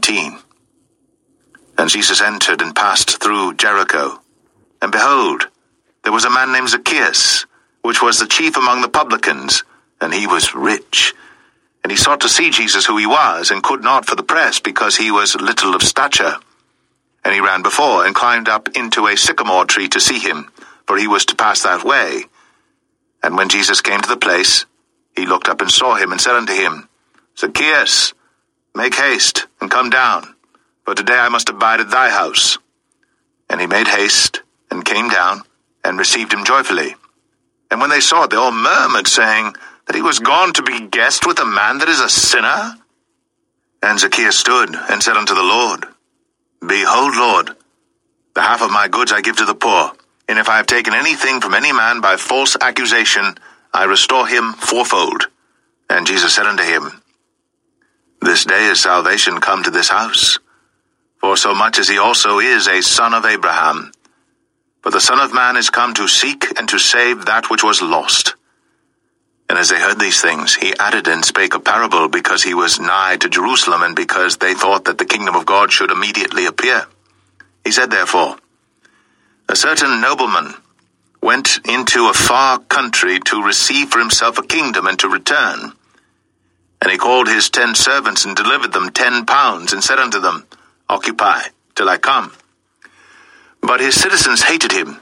19. And Jesus entered and passed through Jericho. And behold, there was a man named Zacchaeus, which was the chief among the publicans, and he was rich. And he sought to see Jesus who he was, and could not for the press, because he was little of stature. And he ran before, and climbed up into a sycamore tree to see him, for he was to pass that way. And when Jesus came to the place, he looked up and saw him, and said unto him, Zacchaeus, Make haste, and come down, for today I must abide at thy house. And he made haste, and came down, and received him joyfully. And when they saw it, they all murmured, saying, That he was gone to be guest with a man that is a sinner? And Zacchaeus stood, and said unto the Lord, Behold, Lord, the half of my goods I give to the poor, and if I have taken anything from any man by false accusation, I restore him fourfold. And Jesus said unto him, this day is salvation come to this house, for so much as he also is a son of Abraham. For the Son of Man is come to seek and to save that which was lost. And as they heard these things, he added and spake a parable, because he was nigh to Jerusalem, and because they thought that the kingdom of God should immediately appear. He said therefore, A certain nobleman went into a far country to receive for himself a kingdom and to return. And he called his ten servants and delivered them ten pounds, and said unto them, Occupy till I come. But his citizens hated him,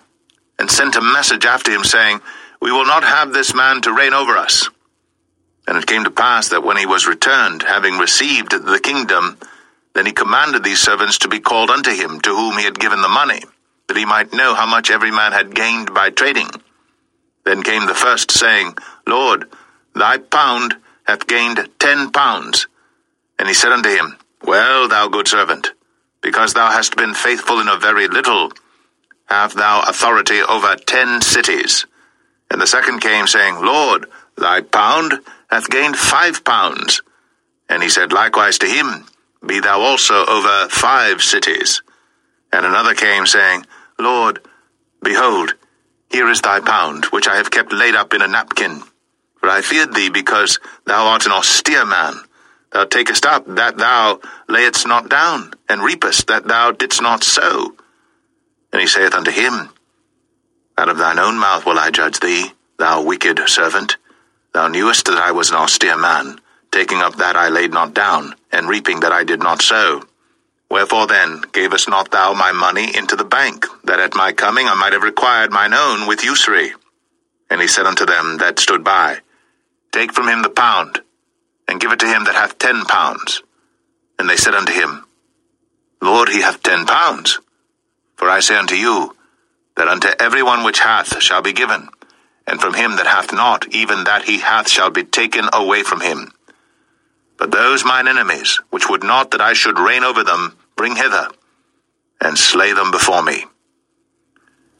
and sent a message after him, saying, We will not have this man to reign over us. And it came to pass that when he was returned, having received the kingdom, then he commanded these servants to be called unto him, to whom he had given the money, that he might know how much every man had gained by trading. Then came the first, saying, Lord, thy pound hath gained ten pounds. And he said unto him, Well, thou good servant, because thou hast been faithful in a very little, have thou authority over ten cities. And the second came, saying, Lord, thy pound hath gained five pounds. And he said likewise to him, Be thou also over five cities. And another came, saying, Lord, behold, here is thy pound, which I have kept laid up in a napkin. For I feared thee, because thou art an austere man. Thou takest up that thou layest not down, and reapest that thou didst not sow. And he saith unto him, Out of thine own mouth will I judge thee, thou wicked servant. Thou knewest that I was an austere man, taking up that I laid not down, and reaping that I did not sow. Wherefore then gavest not thou my money into the bank, that at my coming I might have required mine own with usury? And he said unto them that stood by, Take from him the pound, and give it to him that hath ten pounds. And they said unto him, Lord, he hath ten pounds. For I say unto you, that unto every one which hath shall be given, and from him that hath not, even that he hath shall be taken away from him. But those mine enemies, which would not that I should reign over them, bring hither, and slay them before me.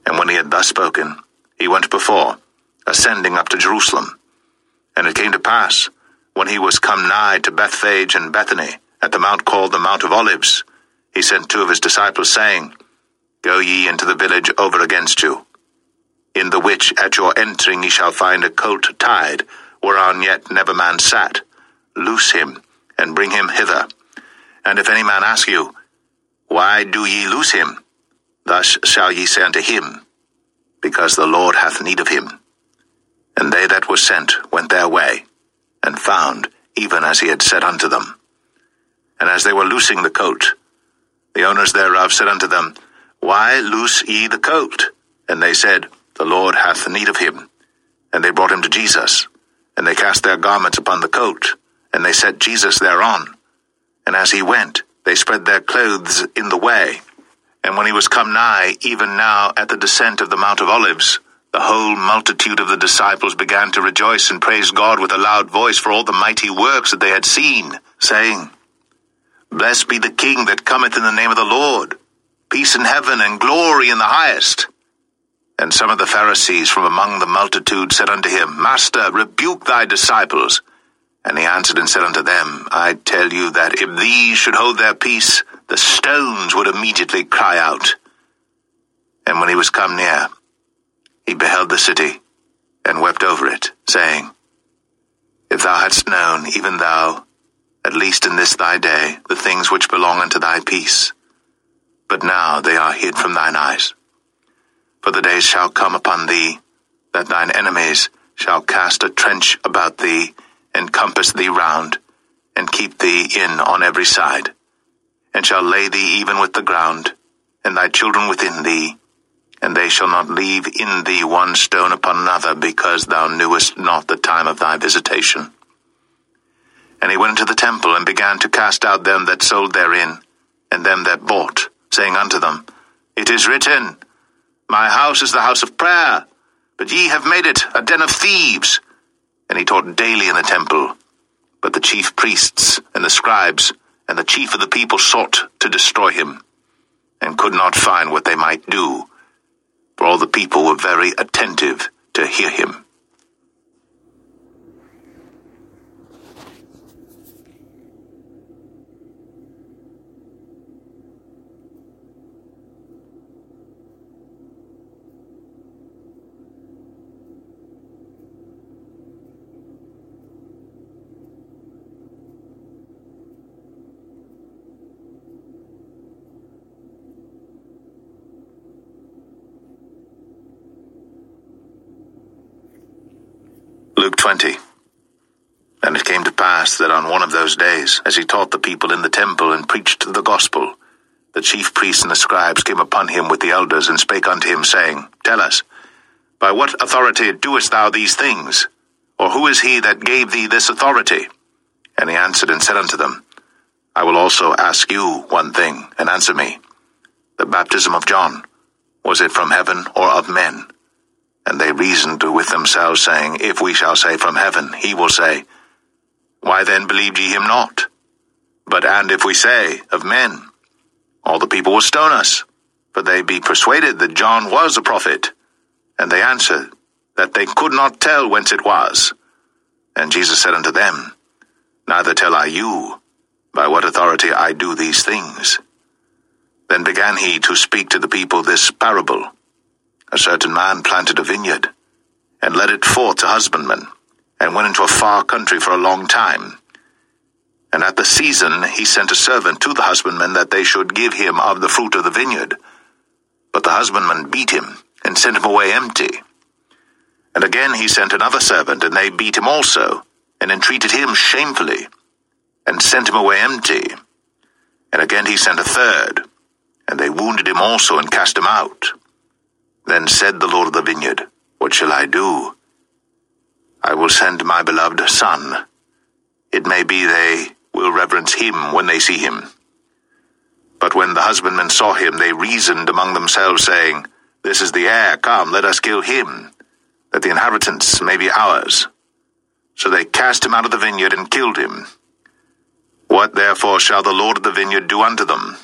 And when he had thus spoken, he went before, ascending up to Jerusalem. And it came to pass, when he was come nigh to Bethphage and Bethany, at the mount called the Mount of Olives, he sent two of his disciples, saying, Go ye into the village over against you, in the which at your entering ye shall find a colt tied, whereon yet never man sat. Loose him, and bring him hither. And if any man ask you, Why do ye loose him? Thus shall ye say unto him, Because the Lord hath need of him. And they that were sent went their way, and found even as he had said unto them. And as they were loosing the coat, the owners thereof said unto them, Why loose ye the coat? And they said, The Lord hath need of him. And they brought him to Jesus, and they cast their garments upon the coat, and they set Jesus thereon. And as he went, they spread their clothes in the way. And when he was come nigh, even now at the descent of the Mount of Olives, the whole multitude of the disciples began to rejoice and praise God with a loud voice for all the mighty works that they had seen, saying, Blessed be the King that cometh in the name of the Lord, peace in heaven and glory in the highest. And some of the Pharisees from among the multitude said unto him, Master, rebuke thy disciples. And he answered and said unto them, I tell you that if these should hold their peace, the stones would immediately cry out. And when he was come near, he beheld the city, and wept over it, saying, If thou hadst known, even thou, at least in this thy day, the things which belong unto thy peace, but now they are hid from thine eyes. For the days shall come upon thee, that thine enemies shall cast a trench about thee, and compass thee round, and keep thee in on every side, and shall lay thee even with the ground, and thy children within thee, and they shall not leave in thee one stone upon another, because thou knewest not the time of thy visitation. And he went into the temple, and began to cast out them that sold therein, and them that bought, saying unto them, It is written, My house is the house of prayer, but ye have made it a den of thieves. And he taught daily in the temple. But the chief priests and the scribes and the chief of the people sought to destroy him, and could not find what they might do for all the people were very attentive to hear him. 20. And it came to pass that on one of those days, as he taught the people in the temple and preached the gospel, the chief priests and the scribes came upon him with the elders and spake unto him, saying, Tell us, by what authority doest thou these things? Or who is he that gave thee this authority? And he answered and said unto them, I will also ask you one thing, and answer me. The baptism of John, was it from heaven or of men? And they reasoned with themselves, saying, If we shall say from heaven, he will say, Why then believed ye him not? But and if we say, Of men, all the people will stone us, for they be persuaded that John was a prophet. And they answered, That they could not tell whence it was. And Jesus said unto them, Neither tell I you, by what authority I do these things. Then began he to speak to the people this parable. A certain man planted a vineyard, and led it forth to husbandmen, and went into a far country for a long time. And at the season he sent a servant to the husbandmen that they should give him of the fruit of the vineyard. But the husbandmen beat him, and sent him away empty. And again he sent another servant, and they beat him also, and entreated him shamefully, and sent him away empty. And again he sent a third, and they wounded him also, and cast him out. Then said the Lord of the vineyard, What shall I do? I will send my beloved son. It may be they will reverence him when they see him. But when the husbandmen saw him, they reasoned among themselves, saying, This is the heir, come, let us kill him, that the inheritance may be ours. So they cast him out of the vineyard and killed him. What therefore shall the Lord of the vineyard do unto them?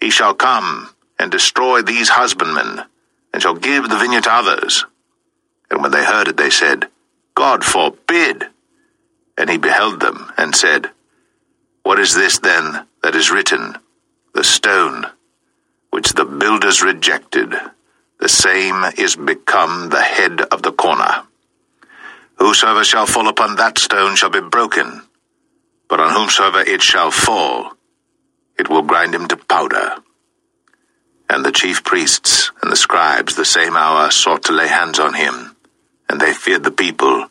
He shall come and destroy these husbandmen and shall give the vineyard to others. And when they heard it, they said, God forbid. And he beheld them, and said, What is this then that is written? The stone, which the builders rejected, the same is become the head of the corner. Whosoever shall fall upon that stone shall be broken, but on whomsoever it shall fall, it will grind him to powder. And the chief priests and the scribes the same hour sought to lay hands on him. And they feared the people,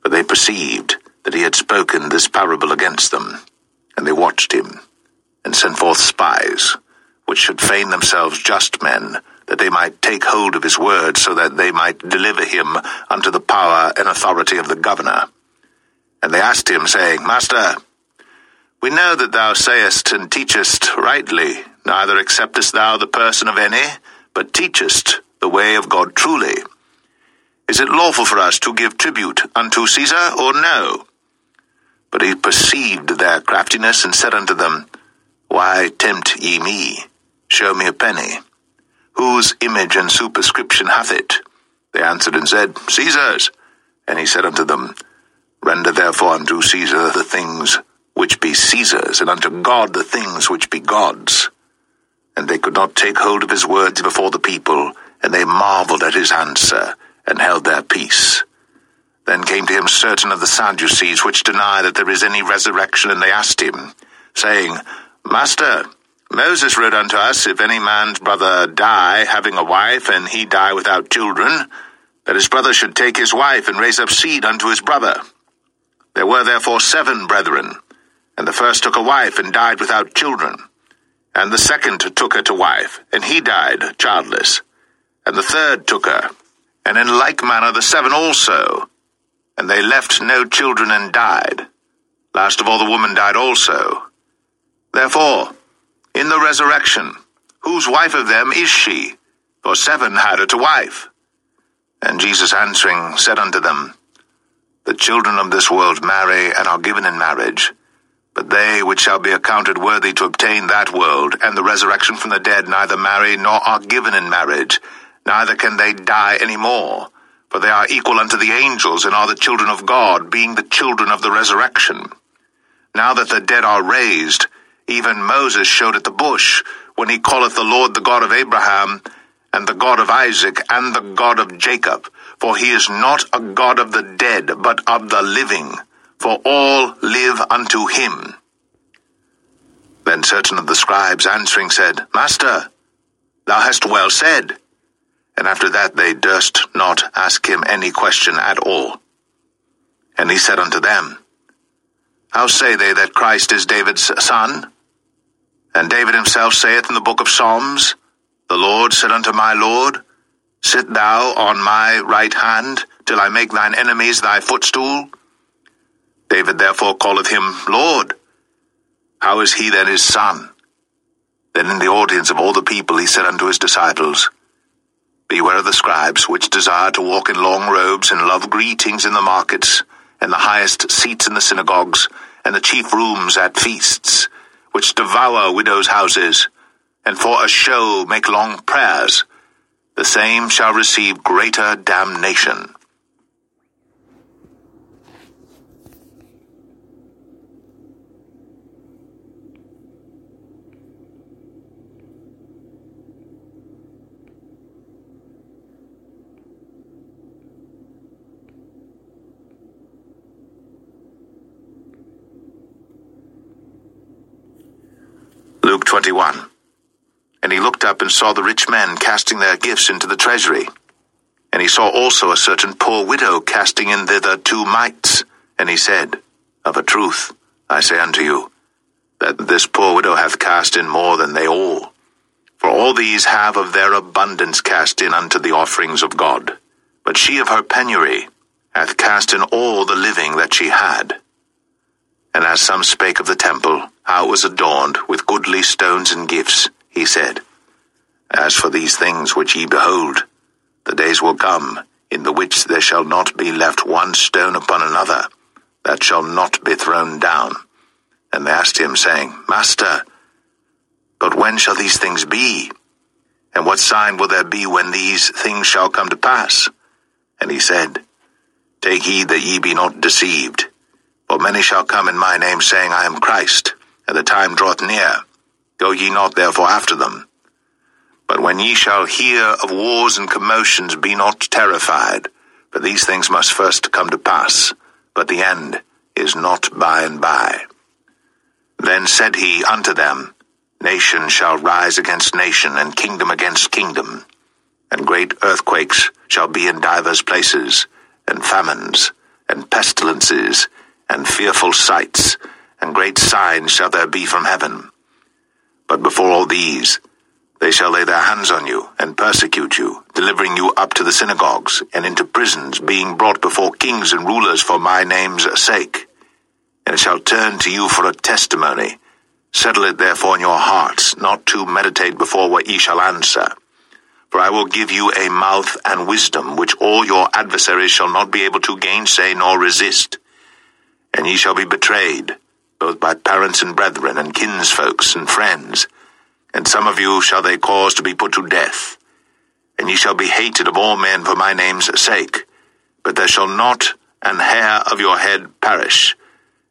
for they perceived that he had spoken this parable against them. And they watched him, and sent forth spies, which should feign themselves just men, that they might take hold of his word, so that they might deliver him unto the power and authority of the governor. And they asked him, saying, Master, we know that thou sayest and teachest rightly, neither acceptest thou the person of any, but teachest the way of God truly. Is it lawful for us to give tribute unto Caesar, or no? But he perceived their craftiness, and said unto them, Why tempt ye me? Show me a penny. Whose image and superscription hath it? They answered and said, Caesar's. And he said unto them, Render therefore unto Caesar the things which be Caesar's, and unto God the things which be God's. And they could not take hold of his words before the people, and they marveled at his answer, and held their peace. Then came to him certain of the Sadducees, which deny that there is any resurrection, and they asked him, saying, Master, Moses wrote unto us, If any man's brother die, having a wife, and he die without children, that his brother should take his wife, and raise up seed unto his brother. There were therefore seven brethren, and the first took a wife, and died without children. And the second took her to wife, and he died childless. And the third took her, and in like manner the seven also. And they left no children and died. Last of all the woman died also. Therefore, in the resurrection, whose wife of them is she? For seven had her to wife. And Jesus answering said unto them, The children of this world marry and are given in marriage. But they which shall be accounted worthy to obtain that world and the resurrection from the dead neither marry nor are given in marriage, neither can they die any more. For they are equal unto the angels and are the children of God, being the children of the resurrection. Now that the dead are raised, even Moses showed at the bush, when he calleth the Lord the God of Abraham, and the God of Isaac, and the God of Jacob. For he is not a God of the dead, but of the living. For all live unto him. Then certain of the scribes answering said, Master, thou hast well said. And after that they durst not ask him any question at all. And he said unto them, How say they that Christ is David's son? And David himself saith in the book of Psalms, The Lord said unto my Lord, Sit thou on my right hand, till I make thine enemies thy footstool. David therefore calleth him Lord. How is he then his son? Then in the audience of all the people he said unto his disciples, Beware of the scribes, which desire to walk in long robes, and love greetings in the markets, and the highest seats in the synagogues, and the chief rooms at feasts, which devour widows' houses, and for a show make long prayers. The same shall receive greater damnation. 21. And he looked up and saw the rich men casting their gifts into the treasury. And he saw also a certain poor widow casting in thither two mites. And he said, Of a truth, I say unto you, that this poor widow hath cast in more than they all. For all these have of their abundance cast in unto the offerings of God. But she of her penury hath cast in all the living that she had. And as some spake of the temple, how it was adorned with goodly stones and gifts, he said, As for these things which ye behold, the days will come, in the which there shall not be left one stone upon another, that shall not be thrown down. And they asked him, saying, Master, but when shall these things be? And what sign will there be when these things shall come to pass? And he said, Take heed that ye be not deceived. For many shall come in my name, saying, I am Christ, and the time draweth near. Go ye not therefore after them. But when ye shall hear of wars and commotions, be not terrified, for these things must first come to pass, but the end is not by and by. Then said he unto them, Nation shall rise against nation, and kingdom against kingdom, and great earthquakes shall be in divers places, and famines, and pestilences, and fearful sights, and great signs shall there be from heaven. But before all these, they shall lay their hands on you, and persecute you, delivering you up to the synagogues, and into prisons, being brought before kings and rulers for my name's sake. and it shall turn to you for a testimony. Settle it therefore in your hearts, not to meditate before what ye shall answer. For I will give you a mouth and wisdom, which all your adversaries shall not be able to gainsay nor resist. And ye shall be betrayed, both by parents and brethren, and kinsfolks and friends. And some of you shall they cause to be put to death. And ye shall be hated of all men for my name's sake. But there shall not an hair of your head perish.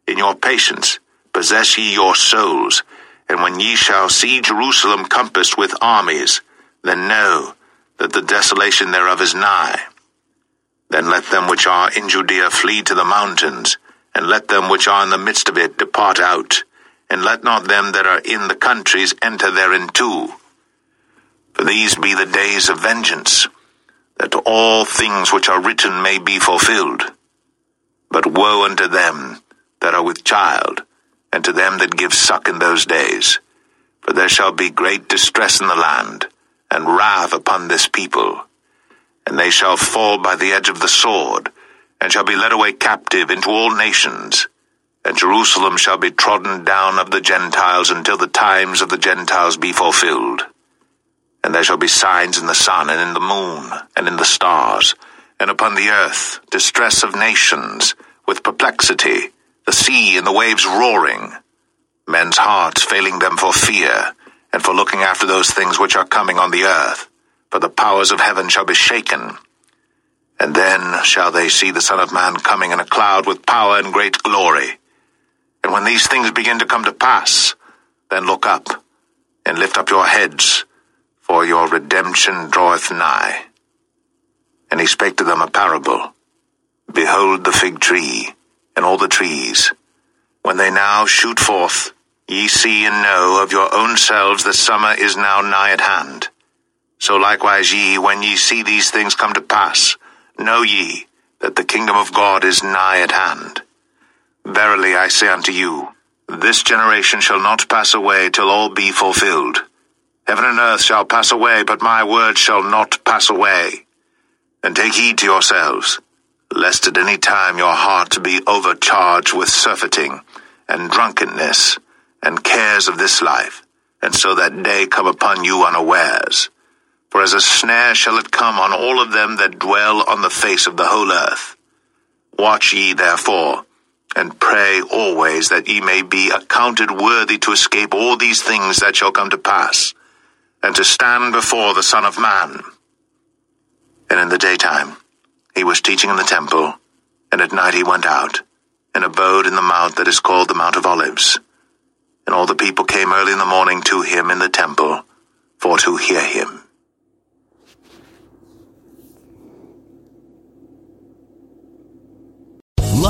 In your patience possess ye your souls. And when ye shall see Jerusalem compassed with armies, then know that the desolation thereof is nigh. Then let them which are in Judea flee to the mountains, and let them which are in the midst of it depart out, and let not them that are in the countries enter therein too. For these be the days of vengeance, that all things which are written may be fulfilled. But woe unto them that are with child, and to them that give suck in those days, for there shall be great distress in the land, and wrath upon this people. And they shall fall by the edge of the sword, and shall be led away captive into all nations. And Jerusalem shall be trodden down of the Gentiles until the times of the Gentiles be fulfilled. And there shall be signs in the sun, and in the moon, and in the stars, and upon the earth distress of nations, with perplexity, the sea and the waves roaring, men's hearts failing them for fear, and for looking after those things which are coming on the earth, for the powers of heaven shall be shaken. And then shall they see the Son of Man coming in a cloud with power and great glory. And when these things begin to come to pass, then look up, and lift up your heads, for your redemption draweth nigh. And he spake to them a parable. Behold the fig tree, and all the trees. When they now shoot forth, ye see and know of your own selves that summer is now nigh at hand. So likewise ye, when ye see these things come to pass, know ye that the kingdom of God is nigh at hand. Verily I say unto you, this generation shall not pass away till all be fulfilled. Heaven and earth shall pass away, but my word shall not pass away. And take heed to yourselves, lest at any time your heart be overcharged with surfeiting, and drunkenness, and cares of this life, and so that day come upon you unawares. For as a snare shall it come on all of them that dwell on the face of the whole earth. Watch ye therefore, and pray always that ye may be accounted worthy to escape all these things that shall come to pass, and to stand before the Son of Man. And in the daytime he was teaching in the temple, and at night he went out, and abode in the mount that is called the Mount of Olives. And all the people came early in the morning to him in the temple, for to hear him.